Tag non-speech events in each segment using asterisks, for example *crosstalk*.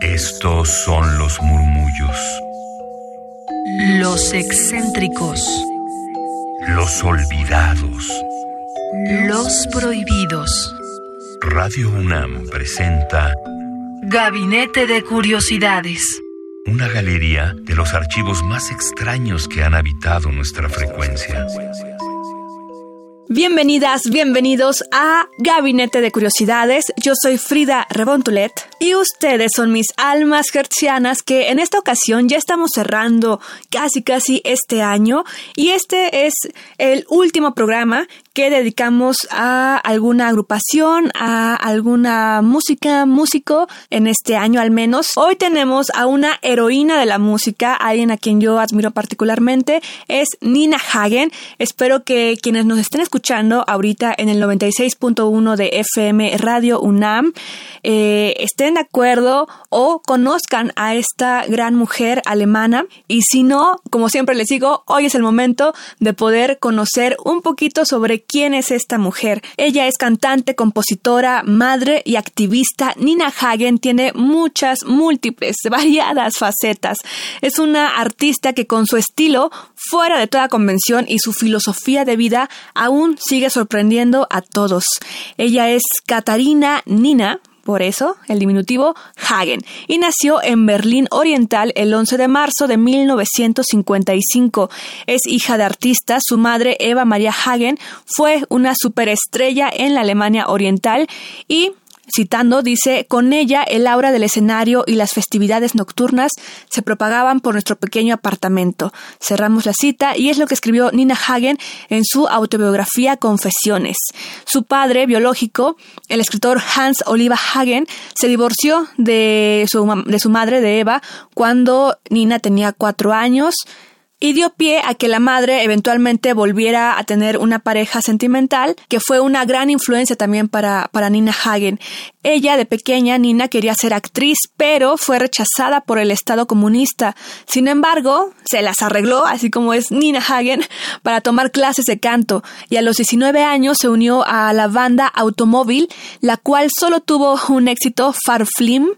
Estos son los murmullos. Los excéntricos. Los olvidados. Los prohibidos. Radio UNAM presenta Gabinete de Curiosidades. una galería de los archivos más extraños que han habitado nuestra frecuencia. Bienvenidas, bienvenidos a Gabinete de Curiosidades. Yo soy Frida Rebontulet y ustedes son mis almas gercianas que en esta ocasión ya estamos cerrando casi casi este año y este es el último programa que dedicamos a alguna agrupación, a alguna música, músico en este año al menos. Hoy tenemos a una heroína de la música, alguien a quien yo admiro particularmente, es Nina Hagen. Espero que quienes nos estén escuchando ahorita en el 96.1 de FM Radio UNAM eh, estén acuerdo o conozcan a esta gran mujer alemana y si no, como siempre les digo, hoy es el momento de poder conocer un poquito sobre quién es esta mujer. Ella es cantante, compositora, madre y activista. Nina Hagen tiene muchas, múltiples, *laughs* variadas facetas. Es una artista que con su estilo fuera de toda convención y su filosofía de vida aún sigue sorprendiendo a todos. Ella es Katarina Nina, por eso el diminutivo Hagen, y nació en Berlín Oriental el 11 de marzo de 1955. Es hija de artistas, su madre Eva María Hagen fue una superestrella en la Alemania Oriental y Citando, dice, con ella el aura del escenario y las festividades nocturnas se propagaban por nuestro pequeño apartamento. Cerramos la cita y es lo que escribió Nina Hagen en su autobiografía Confesiones. Su padre biológico, el escritor Hans Oliva Hagen, se divorció de su, de su madre, de Eva, cuando Nina tenía cuatro años y dio pie a que la madre eventualmente volviera a tener una pareja sentimental, que fue una gran influencia también para, para Nina Hagen. Ella, de pequeña, Nina quería ser actriz, pero fue rechazada por el Estado comunista. Sin embargo, se las arregló, así como es Nina Hagen, para tomar clases de canto, y a los 19 años se unió a la banda Automóvil, la cual solo tuvo un éxito Farflim,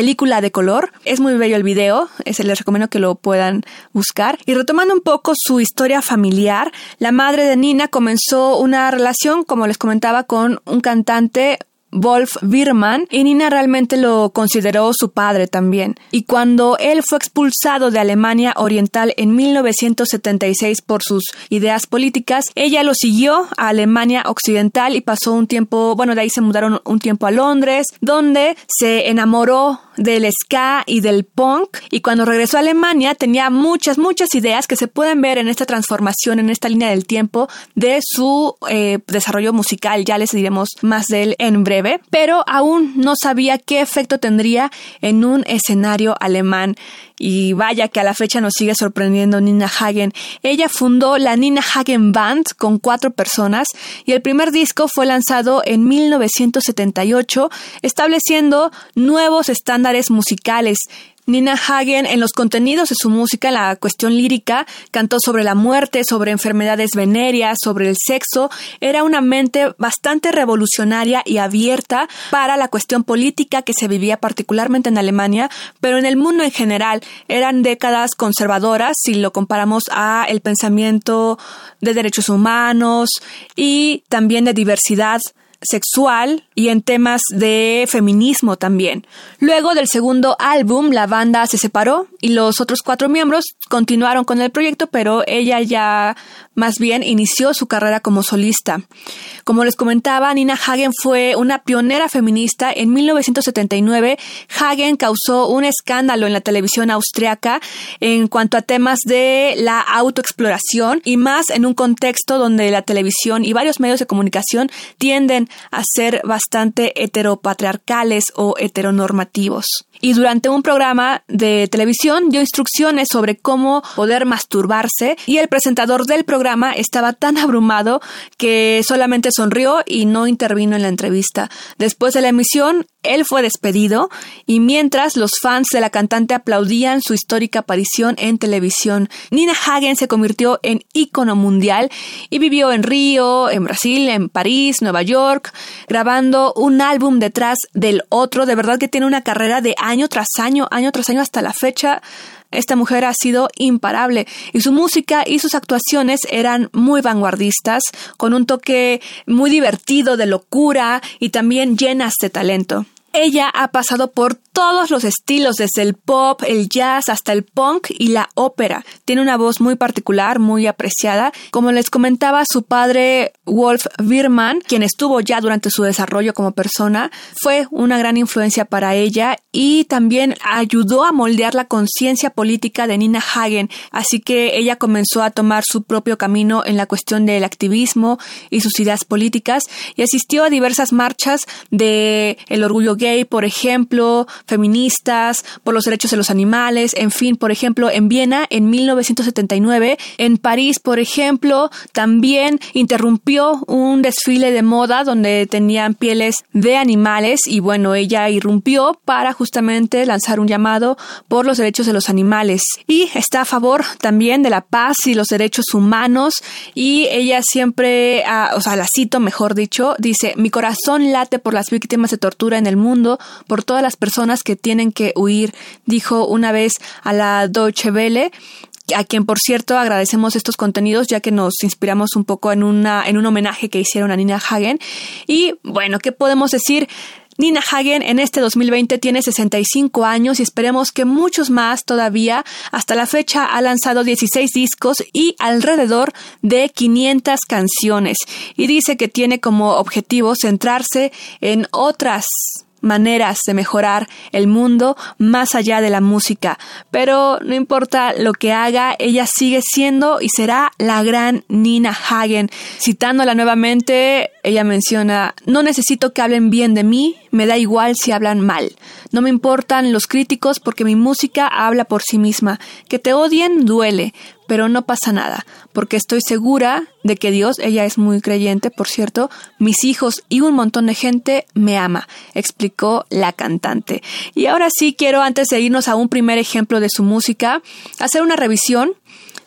película de color. Es muy bello el video, ese les recomiendo que lo puedan buscar. Y retomando un poco su historia familiar, la madre de Nina comenzó una relación, como les comentaba, con un cantante Wolf Birman y Nina realmente lo consideró su padre también. Y cuando él fue expulsado de Alemania Oriental en 1976 por sus ideas políticas, ella lo siguió a Alemania Occidental y pasó un tiempo, bueno, de ahí se mudaron un tiempo a Londres, donde se enamoró del ska y del punk y cuando regresó a Alemania tenía muchas, muchas ideas que se pueden ver en esta transformación, en esta línea del tiempo de su eh, desarrollo musical. Ya les diremos más de él en breve, pero aún no sabía qué efecto tendría en un escenario alemán. Y vaya que a la fecha nos sigue sorprendiendo Nina Hagen. Ella fundó la Nina Hagen Band con cuatro personas y el primer disco fue lanzado en 1978, estableciendo nuevos estándares musicales. Nina Hagen en los contenidos de su música, la cuestión lírica, cantó sobre la muerte, sobre enfermedades venéreas, sobre el sexo. Era una mente bastante revolucionaria y abierta para la cuestión política que se vivía particularmente en Alemania, pero en el mundo en general eran décadas conservadoras si lo comparamos a el pensamiento de derechos humanos y también de diversidad sexual y en temas de feminismo también. Luego del segundo álbum, la banda se separó y los otros cuatro miembros continuaron con el proyecto, pero ella ya más bien inició su carrera como solista. Como les comentaba, Nina Hagen fue una pionera feminista. En 1979, Hagen causó un escándalo en la televisión austriaca en cuanto a temas de la autoexploración y más en un contexto donde la televisión y varios medios de comunicación tienden a ser bastante heteropatriarcales o heteronormativos. Y durante un programa de televisión dio instrucciones sobre cómo poder masturbarse y el presentador del programa estaba tan abrumado que solamente sonrió y no intervino en la entrevista. Después de la emisión, él fue despedido y mientras los fans de la cantante aplaudían su histórica aparición en televisión, Nina Hagen se convirtió en ícono mundial y vivió en Río, en Brasil, en París, Nueva York, grabando un álbum detrás del otro. De verdad que tiene una carrera de año tras año, año tras año hasta la fecha. Esta mujer ha sido imparable y su música y sus actuaciones eran muy vanguardistas, con un toque muy divertido de locura y también llenas de talento. Ella ha pasado por todos los estilos, desde el pop, el jazz hasta el punk y la ópera. Tiene una voz muy particular, muy apreciada. Como les comentaba, su padre Wolf Biermann, quien estuvo ya durante su desarrollo como persona, fue una gran influencia para ella y también ayudó a moldear la conciencia política de Nina Hagen. Así que ella comenzó a tomar su propio camino en la cuestión del activismo y sus ideas políticas y asistió a diversas marchas de el orgullo gay, por ejemplo, feministas, por los derechos de los animales, en fin, por ejemplo, en Viena en 1979, en París, por ejemplo, también interrumpió un desfile de moda donde tenían pieles de animales y bueno, ella irrumpió para justamente lanzar un llamado por los derechos de los animales. Y está a favor también de la paz y los derechos humanos y ella siempre, o sea, la cito mejor dicho, dice, mi corazón late por las víctimas de tortura en el mundo, por todas las personas que tienen que huir, dijo una vez a la Deutsche Welle a quien por cierto agradecemos estos contenidos ya que nos inspiramos un poco en una en un homenaje que hicieron a Nina Hagen y bueno, ¿qué podemos decir? Nina Hagen en este 2020 tiene 65 años y esperemos que muchos más todavía. Hasta la fecha ha lanzado 16 discos y alrededor de 500 canciones. Y dice que tiene como objetivo centrarse en otras maneras de mejorar el mundo más allá de la música. Pero no importa lo que haga, ella sigue siendo y será la gran Nina Hagen. Citándola nuevamente, ella menciona, no necesito que hablen bien de mí, me da igual si hablan mal. No me importan los críticos porque mi música habla por sí misma. Que te odien duele, pero no pasa nada, porque estoy segura de que Dios, ella es muy creyente, por cierto, mis hijos y un montón de gente me ama, explicó la cantante. Y ahora sí quiero, antes de irnos a un primer ejemplo de su música, hacer una revisión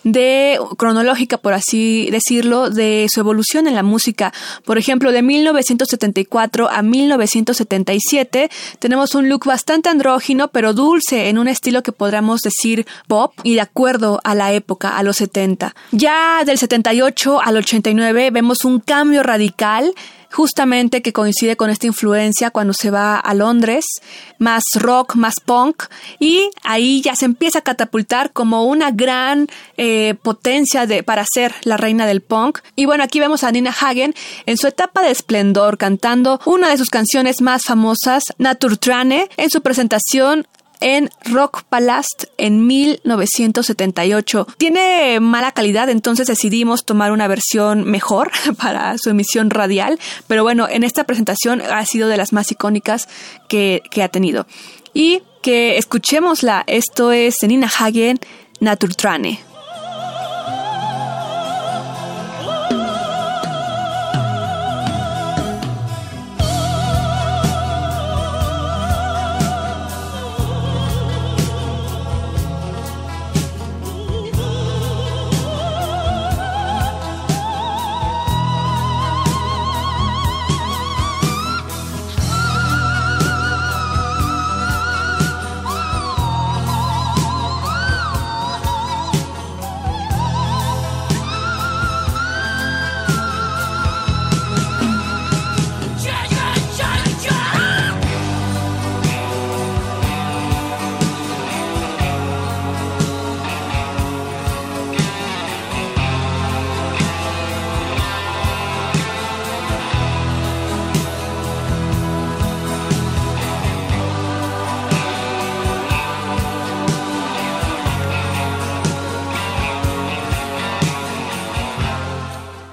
de cronológica, por así decirlo, de su evolución en la música. Por ejemplo, de 1974 a 1977 tenemos un look bastante andrógino, pero dulce, en un estilo que podríamos decir pop y de acuerdo a la época, a los 70. Ya del 78 al 89 vemos un cambio radical justamente que coincide con esta influencia cuando se va a Londres, más rock, más punk, y ahí ya se empieza a catapultar como una gran eh, potencia de, para ser la reina del punk. Y bueno, aquí vemos a Nina Hagen en su etapa de esplendor cantando una de sus canciones más famosas, Naturtrane, en su presentación en Rock Palast en 1978. Tiene mala calidad, entonces decidimos tomar una versión mejor *laughs* para su emisión radial, pero bueno, en esta presentación ha sido de las más icónicas que, ha tenido. Y que escuchémosla, esto es Nina Hagen, Naturtrane.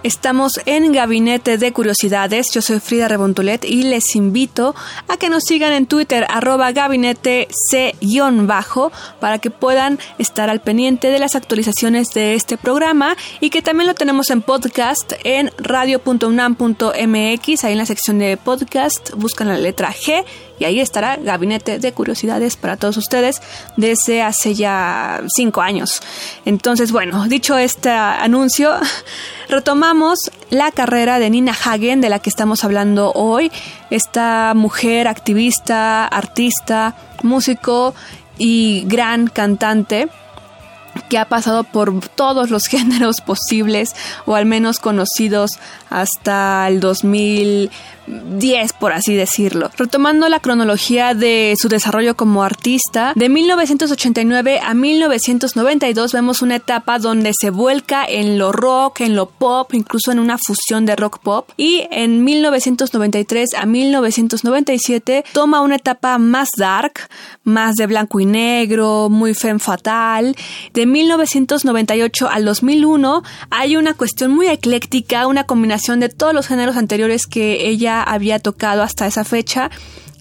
Estamos en Gabinete de Curiosidades. Yo soy Frida Rebontulet y les invito a que nos sigan en Twitter, arroba gabinete C-bajo, para que puedan estar al pendiente de las actualizaciones de este programa y que también lo tenemos en podcast en radio.unam.mx. Ahí en la sección de podcast buscan la letra G y ahí estará Gabinete de Curiosidades para todos ustedes desde hace ya cinco años. Entonces, bueno, dicho este anuncio, *laughs* retomamos la carrera de Nina Hagen, de la que estamos hablando hoy. Esta mujer activista, artista, músico y gran cantante que ha pasado por todos los *laughs* géneros posibles o al menos conocidos hasta el 2000 10, por así decirlo. Retomando la cronología de su desarrollo como artista, de 1989 a 1992 vemos una etapa donde se vuelca en lo rock, en lo pop, incluso en una fusión de rock pop. Y en 1993 a 1997 toma una etapa más dark, más de blanco y negro, muy femme fatal. De 1998 al 2001 hay una cuestión muy ecléctica, una combinación de todos los géneros anteriores que ella había tocado hasta esa fecha.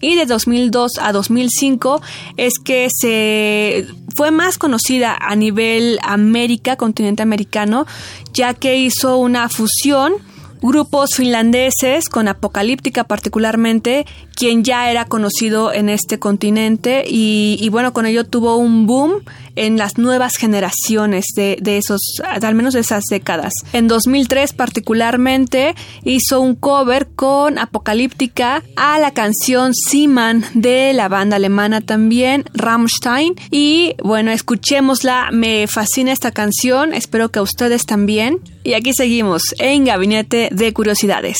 Y de 2002 a 2005 es que se fue más conocida a nivel América, continente americano, ya que hizo una fusión grupos finlandeses con Apocalíptica particularmente, quien ya era conocido en este continente y, y bueno, con ello tuvo un boom en las nuevas generaciones de, de, esos, al menos de esas décadas. En 2003 particularmente hizo un cover con Apocalíptica a la canción Seaman de la banda alemana también, Rammstein. Y bueno, escuchémosla, me fascina esta canción, espero que a ustedes también. Y aquí seguimos en Gabinete de Curiosidades.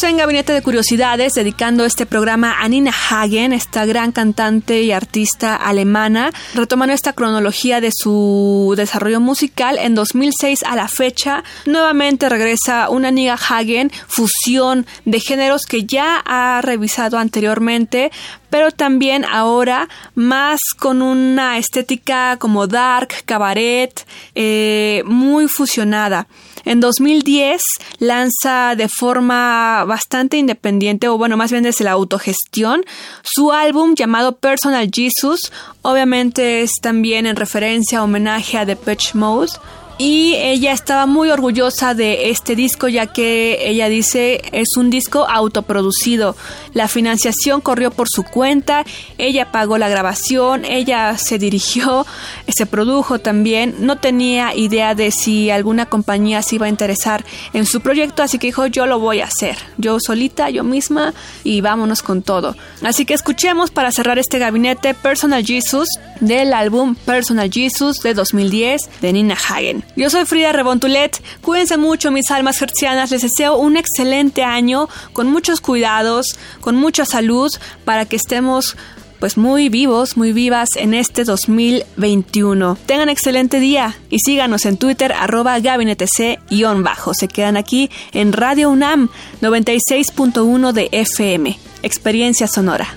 En Gabinete de Curiosidades dedicando este programa a Nina Hagen, esta gran cantante y artista alemana, retomando esta cronología de su desarrollo musical. En 2006 a la fecha, nuevamente regresa una Nina Hagen, fusión de géneros que ya ha revisado anteriormente, pero también ahora más con una estética como dark, cabaret, eh, muy fusionada. En 2010 lanza de forma bastante independiente, o bueno, más bien desde la autogestión, su álbum llamado Personal Jesus. Obviamente es también en referencia, homenaje a Depeche Mode y ella estaba muy orgullosa de este disco ya que ella dice es un disco autoproducido. La financiación corrió por su cuenta, ella pagó la grabación, ella se dirigió, se produjo también, no tenía idea de si alguna compañía se iba a interesar en su proyecto, así que dijo yo lo voy a hacer, yo solita, yo misma y vámonos con todo. Así que escuchemos para cerrar este gabinete Personal Jesus del álbum Personal Jesus de 2010 de Nina Hagen. Yo soy Frida Rebontulet. Cuídense mucho, mis almas hercianas. Les deseo un excelente año con muchos cuidados, con mucha salud, para que estemos pues muy vivos, muy vivas en este 2021. Tengan excelente día y síganos en Twitter arroba gabinetec-bajo. Se quedan aquí en Radio UNAM 96.1 de FM. Experiencia sonora.